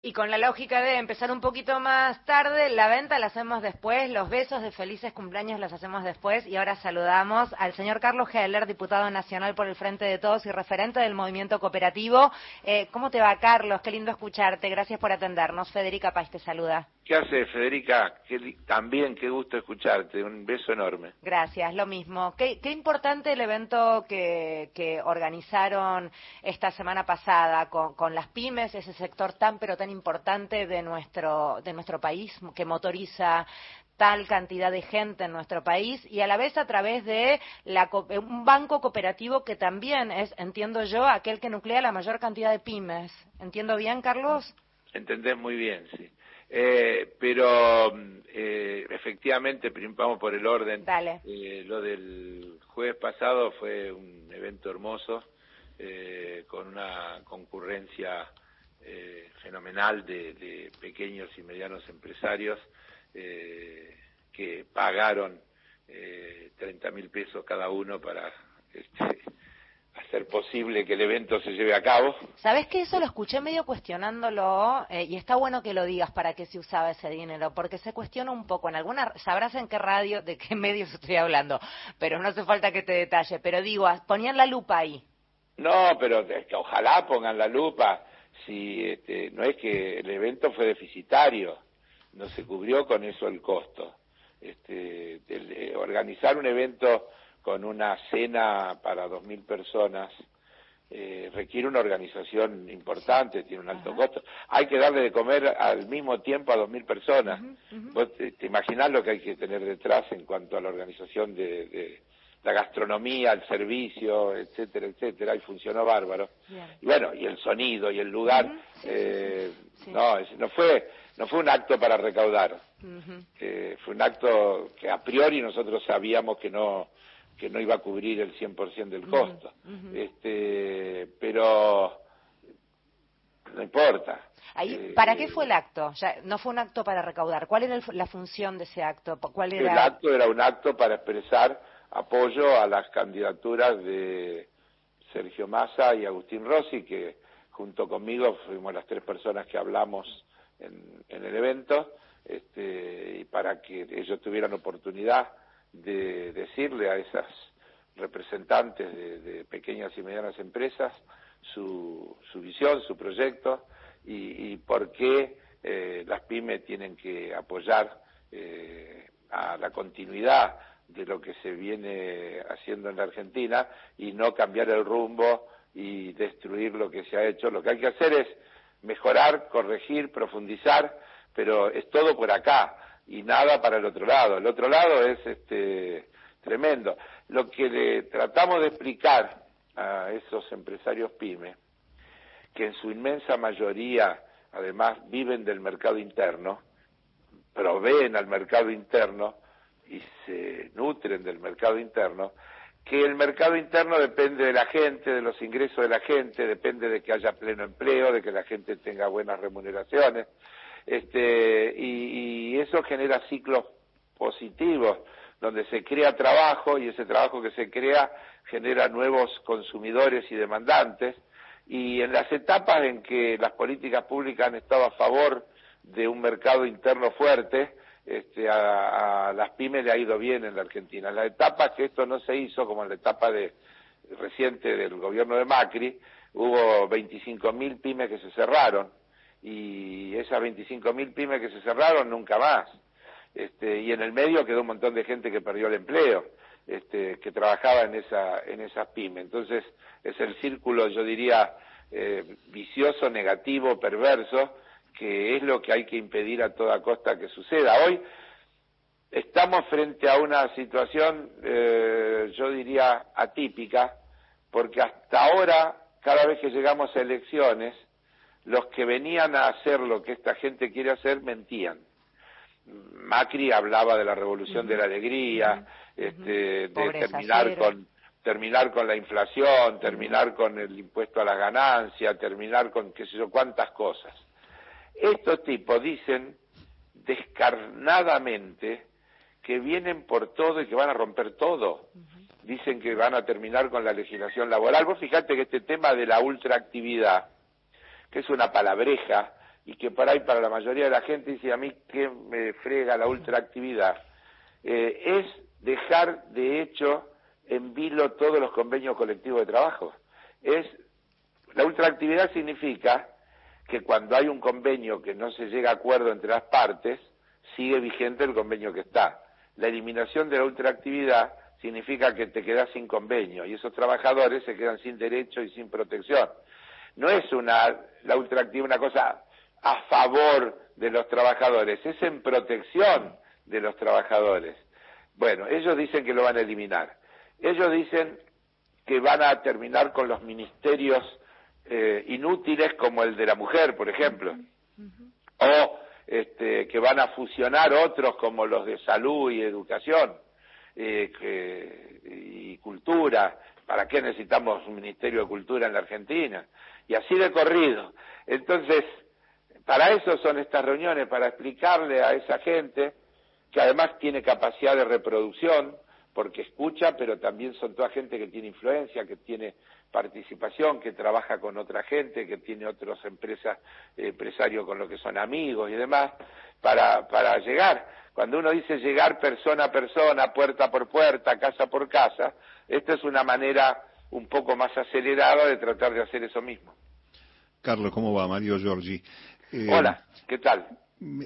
Y con la lógica de empezar un poquito más tarde, la venta la hacemos después, los besos de felices cumpleaños los hacemos después y ahora saludamos al señor Carlos Heller, diputado nacional por el Frente de Todos y referente del movimiento cooperativo. Eh, ¿Cómo te va, Carlos? Qué lindo escucharte. Gracias por atendernos. Federica Paz te saluda. ¿Qué haces, Federica? también, qué gusto escucharte. Un beso enorme. Gracias, lo mismo. Qué, importante el evento que, organizaron esta semana pasada con, con las pymes, ese sector tan pero tan importante de nuestro, de nuestro país que motoriza tal cantidad de gente en nuestro país y a la vez a través de la, un banco cooperativo que también es, entiendo yo, aquel que nuclea la mayor cantidad de pymes. ¿Entiendo bien, Carlos? Entendés muy bien, sí. Eh, pero eh, efectivamente, vamos por el orden. Dale. Eh, lo del jueves pasado fue un evento hermoso, con una concurrencia eh, fenomenal de, pequeños y medianos empresarios eh, que pagaron eh, 30 mil pesos cada uno para este, hacer posible que el evento se lleve a cabo. ¿Sabes que eso lo escuché medio cuestionándolo eh, y está bueno que lo digas para qué se usaba ese dinero? Porque se cuestiona un poco. En alguna, sabrás en qué radio, de qué medios estoy hablando, pero no hace falta que te detalle. Pero digo, ponían la lupa ahí. No, pero que ojalá pongan la lupa si este, no es que el evento fue deficitario, no se cubrió con eso el costo. Este, eh, organizar un evento con una cena para dos mil personas eh, requiere una organización importante, tiene un alto costo. Hay que darle de comer al mismo tiempo a dos mil personas. Vos te, imaginás lo que hay que tener detrás en cuanto a la organización de la gastronomía, el servicio, etcétera, etcétera, y funcionó bárbaro. Y bueno, y el sonido y el lugar, eh, no, no fue, no fue un acto para recaudar, eh, fue un acto que a priori nosotros sabíamos que no que no iba a cubrir el 100% del costo. este, pero no importa. Ahí, ¿Para qué eh, fue el acto? Ya, no fue un acto para recaudar. ¿Cuál era la función de ese acto? ¿Cuál era... El acto era un acto para expresar apoyo a las candidaturas de Sergio Massa y Agustín Rossi, que junto conmigo fuimos las tres personas que hablamos en, el evento, este, y para que ellos tuvieran oportunidad de decirle a esas representantes de, pequeñas y medianas empresas su, visión, su proyecto y, por qué eh, las pymes tienen que apoyar eh, a la continuidad de lo que se viene haciendo en la Argentina y no cambiar el rumbo y destruir lo que se ha hecho. Lo que hay que hacer es mejorar, corregir, profundizar, pero es todo por acá y nada para el otro lado. El otro lado es este tremendo. Lo que le tratamos de explicar a esos empresarios pyme, que en su inmensa mayoría además viven del mercado interno, proveen al mercado interno, y se nutren del mercado interno, que el mercado interno depende de la gente, de los ingresos de la gente, depende de que haya pleno empleo, de que la gente tenga buenas remuneraciones, este, y, y eso genera ciclos positivos, donde se crea trabajo y ese trabajo que se crea genera nuevos consumidores y demandantes, y en las etapas en que las políticas públicas han estado a favor de un mercado interno fuerte, este, a, las pymes le ha ido bien en la Argentina. En la etapa que esto no se hizo, como en la etapa de, reciente del gobierno de Macri, hubo 25.000 pymes que se cerraron y esas 25.000 pymes que se cerraron nunca más. Este, y en el medio quedó un montón de gente que perdió el empleo, este, que trabajaba en esa en esas pymes. Entonces es el círculo, yo diría, eh, vicioso, negativo, perverso, que es lo que hay que impedir a toda costa que suceda. Hoy estamos frente a una situación, eh, yo diría, atípica, porque hasta ahora, cada vez que llegamos a elecciones, los que venían a hacer lo que esta gente quiere hacer mentían. Macri hablaba de la revolución de la alegría, este, de terminar con terminar con la inflación, terminar con el impuesto a la ganancia, terminar con qué sé yo cuántas cosas. Estos tipos dicen descarnadamente que vienen por todo y que van a romper todo. Dicen que van a terminar con la legislación laboral. Vos fijate que este tema de la ultraactividad, que es una palabreja y que por ahí para la mayoría de la gente dice a mí que me frega la ultraactividad, eh, es dejar de hecho en vilo todos los convenios colectivos de trabajo. Es la ultraactividad significa que cuando hay un convenio que no se llega a acuerdo entre las partes, sigue vigente el convenio que está. La eliminación de la ultraactividad significa que te quedas sin convenio y esos trabajadores se quedan sin derecho y sin protección. No es una, la ultraactividad una cosa a favor de los trabajadores, es en protección de los trabajadores. Bueno, ellos dicen que lo van a eliminar. Ellos dicen que van a terminar con los ministerios eh, inútiles como el de la mujer, por ejemplo, o este, que van a fusionar otros como los de salud y educación eh, y cultura. ¿Para qué necesitamos un Ministerio de Cultura en la Argentina? Y así de corrido. Entonces, para eso son estas reuniones, para explicarle a esa gente que además tiene capacidad de reproducción, porque escucha, pero también son toda gente que tiene influencia, que tiene participación, que trabaja con otra gente, que tiene otras empresas, empresarios con los que son amigos y demás, para, para llegar. Cuando uno dice llegar persona a persona, puerta por puerta, casa por casa, esta es una manera un poco más acelerada de tratar de hacer eso mismo. Carlos, ¿cómo va? Mario Giorgi. Eh, Hola, ¿qué tal?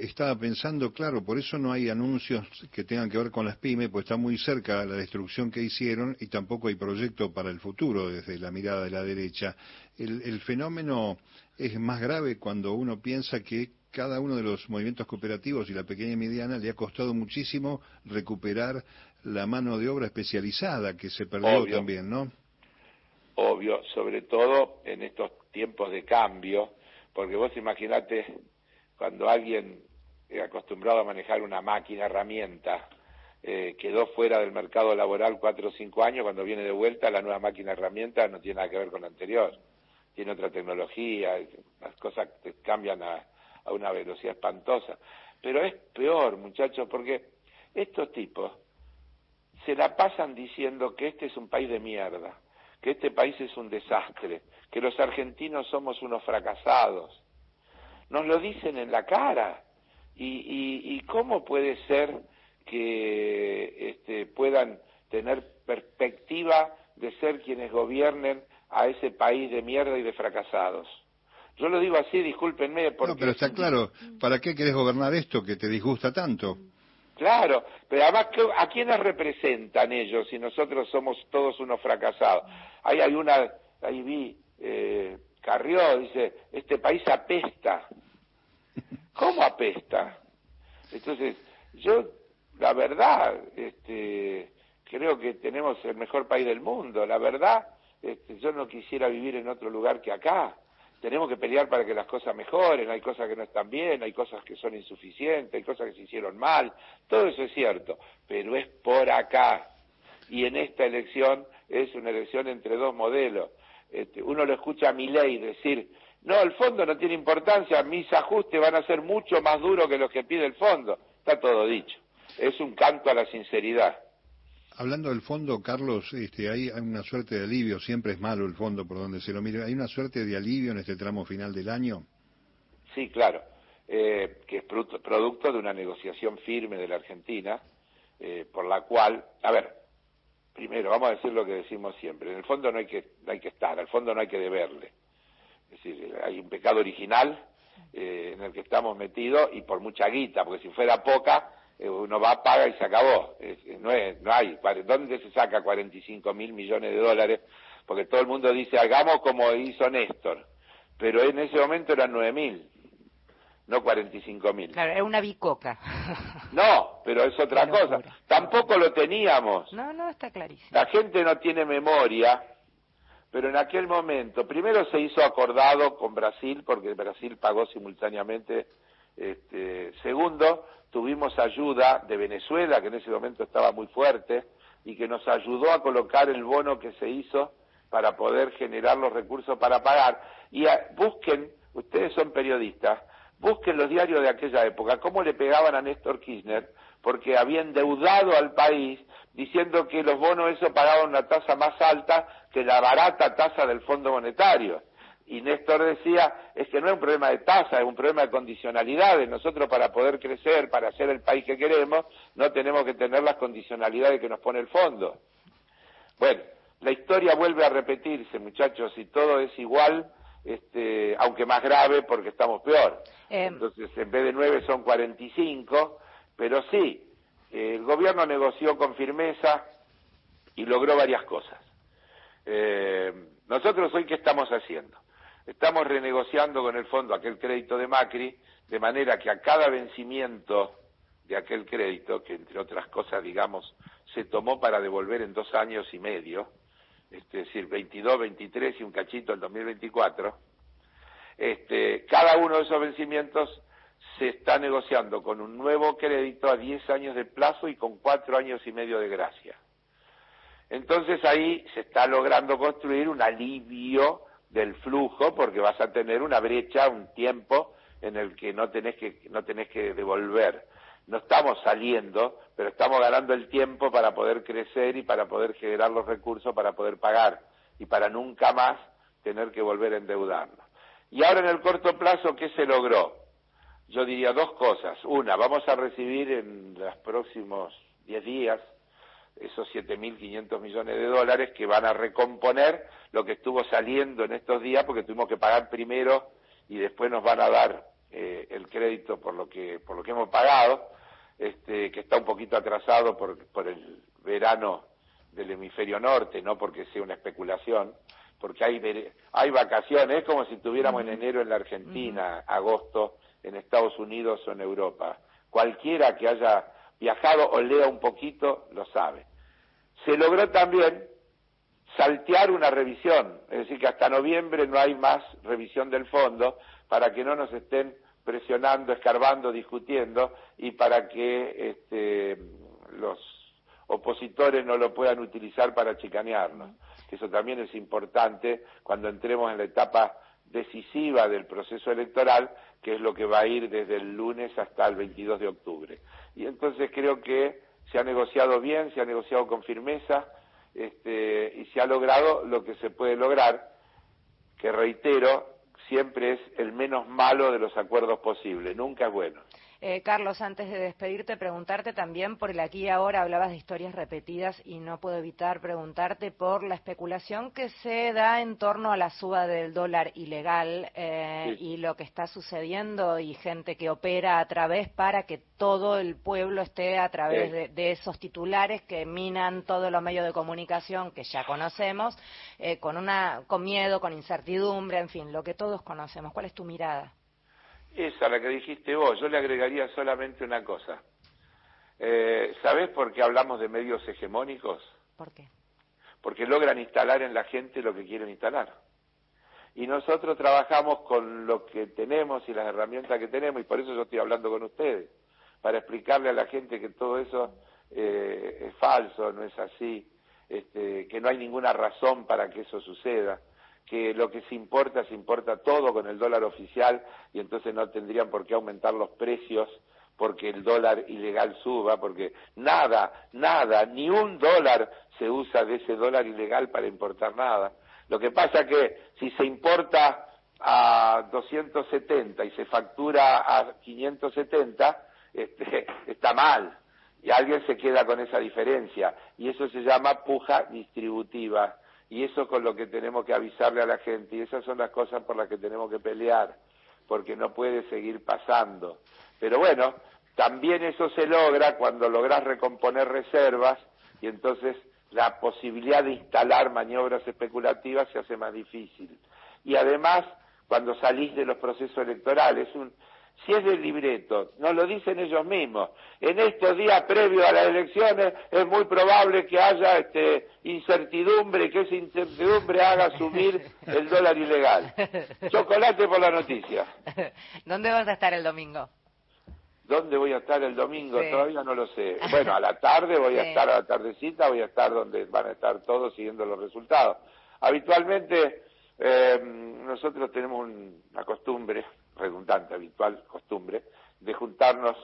Estaba pensando, claro, por eso no hay anuncios que tengan que ver con las pymes, pues está muy cerca la destrucción que hicieron y tampoco hay proyecto para el futuro desde la mirada de la derecha. El, fenómeno es más grave cuando uno piensa que cada uno de los movimientos cooperativos y la pequeña y mediana le ha costado muchísimo recuperar la mano de obra especializada que se perdió también, ¿no? Obvio, sobre todo en estos tiempos de cambio, porque vos imaginate cuando alguien acostumbrado a manejar una máquina, herramienta, eh, quedó fuera del mercado laboral cuatro o cinco años, cuando viene de vuelta la nueva máquina herramienta no tiene nada que ver con la anterior, tiene otra tecnología, las cosas cambian a una velocidad espantosa. Pero es peor, muchachos, porque estos tipos se la pasan diciendo que este es un país de mierda, que este país es un desastre, que los argentinos somos unos fracasados, nos lo dicen en la cara. ¿Y, y, cómo puede ser que este, puedan tener perspectiva de ser quienes gobiernen a ese país de mierda y de fracasados? Yo lo digo así, discúlpenme. Porque... No, pero está claro, ¿para qué querés gobernar esto que te disgusta tanto? Claro, pero además, ¿a quiénes representan ellos si nosotros somos todos unos fracasados? Ahí hay una, ahí vi, eh, Carrió dice, este país apesta. ¿Cómo apesta? Entonces, yo, la verdad, este, creo que tenemos el mejor país del mundo. La verdad, este, yo no quisiera vivir en otro lugar que acá. Tenemos que pelear para que las cosas mejoren, hay cosas que no están bien, hay cosas que son insuficientes, hay cosas que se hicieron mal, todo eso es cierto, pero es por acá. Y en esta elección es una elección entre dos modelos. Este, uno lo escucha a mi ley decir, no, el fondo no tiene importancia, mis ajustes van a ser mucho más duros que los que pide el fondo. Está todo dicho. Es un canto a la sinceridad. Hablando del fondo, Carlos, este, hay una suerte de alivio, siempre es malo el fondo por donde se lo mire, ¿hay una suerte de alivio en este tramo final del año? Sí, claro, eh, que es producto de una negociación firme de la Argentina, eh, por la cual, a ver, primero, vamos a decir lo que decimos siempre, en el fondo no hay que, no hay que estar, al fondo no hay que deberle. Es decir, hay un pecado original eh, en el que estamos metidos y por mucha guita, porque si fuera poca, eh, uno va, paga y se acabó. no, es, no hay. ¿Dónde se saca 45 mil millones de dólares? Porque todo el mundo dice, hagamos como hizo Néstor. Pero en ese momento eran 9 mil, no 45 mil. Claro, es una bicoca. No, pero es otra cosa. Tampoco lo teníamos. No, no, está clarísimo. La gente no tiene memoria pero en aquel momento, primero se hizo acordado con Brasil, porque Brasil pagó simultáneamente, este, segundo, tuvimos ayuda de Venezuela, que en ese momento estaba muy fuerte, y que nos ayudó a colocar el bono que se hizo para poder generar los recursos para pagar. Y busquen, ustedes son periodistas, busquen los diarios de aquella época, cómo le pegaban a Néstor Kirchner, porque había endeudado al país diciendo que los bonos eso pagaban una tasa más alta que la barata tasa del Fondo Monetario. y Néstor decía, es que no es un problema de tasa, es un problema de condicionalidades. Nosotros para poder crecer, para ser el país que queremos, no tenemos que tener las condicionalidades que nos pone el fondo. Bueno, la historia vuelve a repetirse, muchachos, y todo es igual, este, aunque más grave porque estamos peor. Eh, Entonces, en vez de nueve son 45, pero sí, el gobierno negoció con firmeza y logró varias cosas. Eh, nosotros hoy, ¿qué estamos haciendo? Estamos renegociando con el fondo aquel crédito de Macri, de manera que a cada vencimiento de aquel crédito, que entre otras cosas, digamos, se tomó para devolver en dos años y medio, es decir, 22, 23 y un cachito en 2024, este, cada uno de esos vencimientos se está negociando con un nuevo crédito a 10 años de plazo y con cuatro años y medio de gracia. Entonces ahí se está logrando construir un alivio del flujo porque vas a tener una brecha, un tiempo en el que no tenés que, no tenés que devolver. No estamos saliendo, pero estamos ganando el tiempo para poder crecer y para poder generar los recursos para poder pagar y para nunca más tener que volver a endeudarnos. Y ahora en el corto plazo, ¿qué se logró? Yo diría dos cosas. Una, vamos a recibir en los próximos 10 días esos 7.500 millones de dólares que van a recomponer lo que estuvo saliendo en estos días porque tuvimos que pagar primero y después nos van a dar eh, el crédito por lo que por lo que hemos pagado este, que está un poquito atrasado por, por el verano del hemisferio norte no porque sea una especulación porque hay hay vacaciones es como si tuviéramos en enero en la Argentina agosto en Estados Unidos o en Europa cualquiera que haya viajado o lea un poquito lo sabe se logró también saltear una revisión, es decir, que hasta noviembre no hay más revisión del fondo para que no nos estén presionando, escarbando, discutiendo y para que este, los opositores no lo puedan utilizar para chicanearnos. Eso también es importante cuando entremos en la etapa decisiva del proceso electoral, que es lo que va a ir desde el lunes hasta el 22 de octubre. Y entonces creo que se ha negociado bien, se ha negociado con firmeza este, y se ha logrado lo que se puede lograr, que reitero, siempre es el menos malo de los acuerdos posibles, nunca es bueno. Eh, Carlos, antes de despedirte, preguntarte también por el aquí y ahora, hablabas de historias repetidas y no puedo evitar preguntarte por la especulación que se da en torno a la suba del dólar ilegal eh, y lo que está sucediendo y gente que opera a través para que todo el pueblo esté a través de, esos titulares que minan todos los medios de comunicación que ya conocemos, eh, con, una, con miedo, con incertidumbre, en fin, lo que todos conocemos. ¿Cuál es tu mirada? Esa, la que dijiste vos, yo le agregaría solamente una cosa. Eh, ¿Sabés por qué hablamos de medios hegemónicos? ¿Por qué? Porque logran instalar en la gente lo que quieren instalar. Y nosotros trabajamos con lo que tenemos y las herramientas que tenemos, y por eso yo estoy hablando con ustedes, para explicarle a la gente que todo eso eh, es falso, no es así, este, que no hay ninguna razón para que eso suceda que lo que se importa, se importa todo con el dólar oficial y entonces no tendrían por qué aumentar los precios porque el dólar ilegal suba, porque nada, nada, ni un dólar se usa de ese dólar ilegal para importar nada. Lo que pasa que si se importa a 270 y se factura a 570, este, está mal. Y alguien se queda con esa diferencia. Y eso se llama puja distributiva y eso con lo que tenemos que avisarle a la gente, y esas son las cosas por las que tenemos que pelear, porque no puede seguir pasando. Pero bueno, también eso se logra cuando logras recomponer reservas y entonces la posibilidad de instalar maniobras especulativas se hace más difícil. Y además, cuando salís de los procesos electorales, un, si es del libreto, nos lo dicen ellos mismos. En estos días previos a las elecciones es muy probable que haya este, incertidumbre, que esa incertidumbre haga subir el dólar ilegal. Chocolate por la noticia. ¿Dónde vas a estar el domingo? ¿Dónde voy a estar el domingo? Todavía no lo sé. Bueno, a la tarde voy a estar, a la tardecita voy a estar donde van a estar todos siguiendo los resultados. Habitualmente eh, nosotros tenemos una costumbre redundante, habitual costumbre, de juntarnos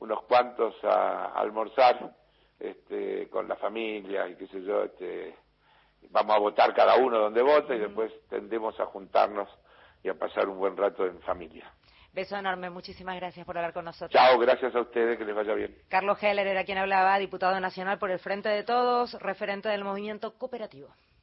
unos cuantos a, almorzar este, con la familia y qué sé yo, este, vamos a votar cada uno donde vota y después tendemos a juntarnos y a pasar un buen rato en familia. Beso enorme, muchísimas gracias por hablar con nosotros. Chao, gracias a ustedes, que les vaya bien. Carlos Heller era quien hablaba, diputado nacional por el Frente de Todos, referente del movimiento cooperativo.